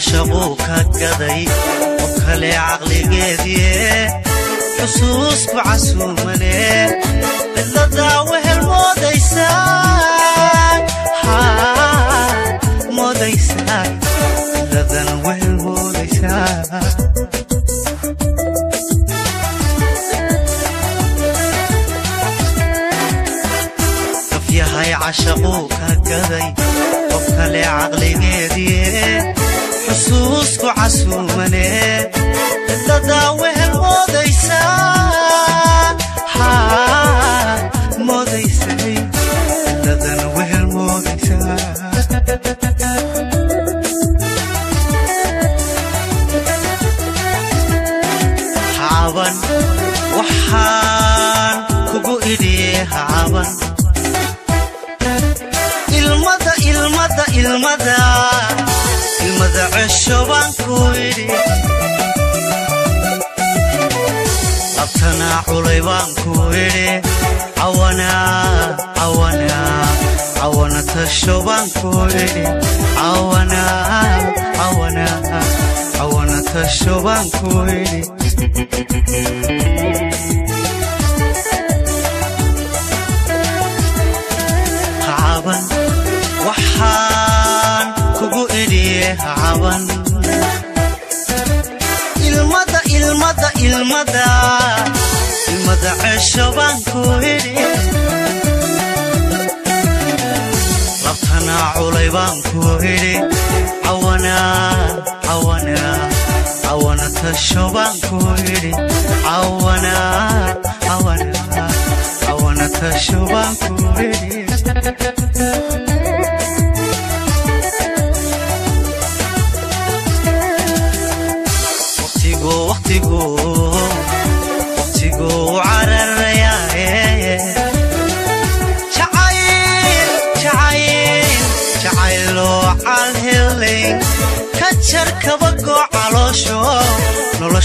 cashaquu ka gaday qof kale caqligeediie xusuusku casuumane cidladaa wehel moodaysaa moodaysaa cidladan wehel moodaysaa yahay cashaquu ka gaday qof kale caqligeediie xusuusku casuumane cidladaa wehel labtanaa culay baan ku idhi cawana tasho baan ku idhi cawana tasho baan ku idhi hacaban waxaan kugu idhiye hacaban ilmada ilmada ilmada ilmada cesho baan ku idhi labtanaa culay baan ku idhi cawanaa cawanaa cawana tasho baan ku idhi cawanaa cawanaa cawana tasho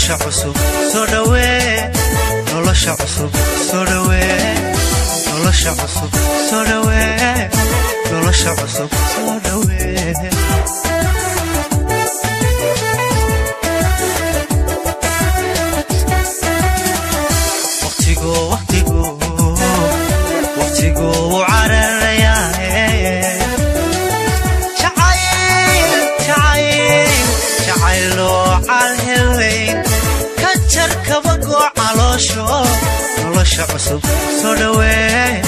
nolosha cusub soo dhawee nolosha cusub soo dhawee nolosha cusub soo dhawee nolosha cusub soo dhawee ka jar kabagoo caloosho nolosha cusub soo dhawee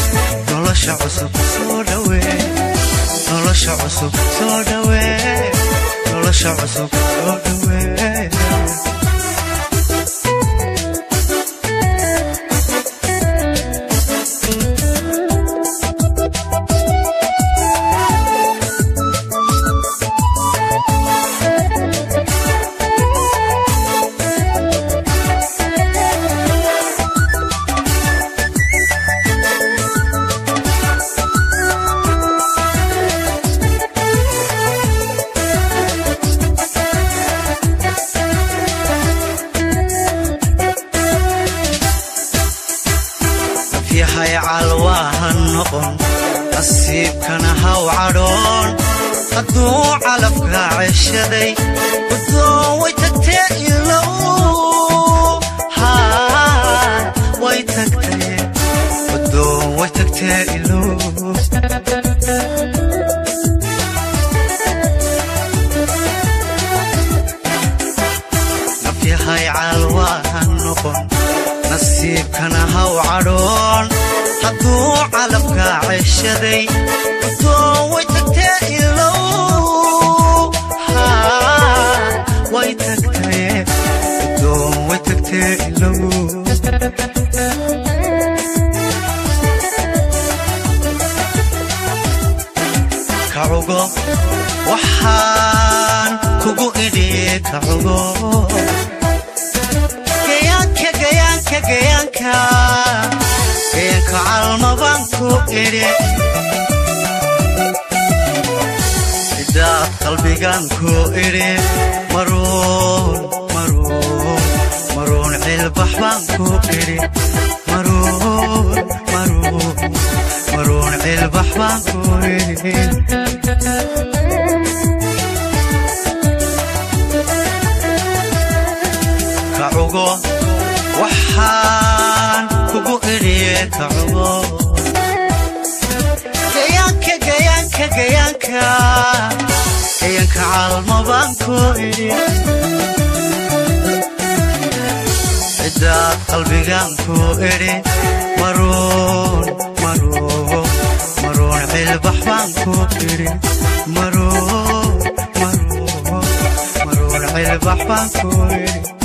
nolosha cusub soo dhawee nolosha cusub soo dhawee nolosha cusub soo dhawee calwaaha noqon nasiibkana haw cadhoon. Hadduu calafka ceshaday wadoon way tagtee ilow. Nafyahay calwaaha noqon nasiibkana haw cadhoon. Hadduu calafka ceshaday way tagtee ilow. Kacugo waxaan kugu idhi kacugo xidhiidh sidaad qalbigan ku idhi maruun cilbax baan ku idhi maruun cilbax baan ku idhi waxaan kugu idhiye kacugo gayaanka gayaanka gayaanka caalmo baan ku idhi ciddaad qalbigaan ku idhi maruun maruun maruun cilbax baan ku idhi maruun maruun maruun cilbax baan ku idhi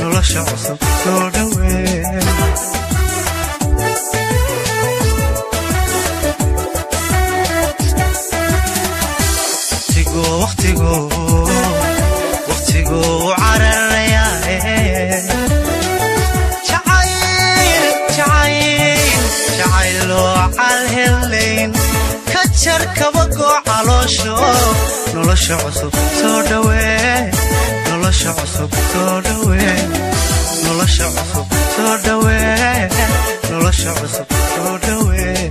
nolosha cusub soo dhawee nolosha cusub soo dhawee nolosha cusub soo dhawee nolosha cusub soo dhawee nolosha cusub soo dhawee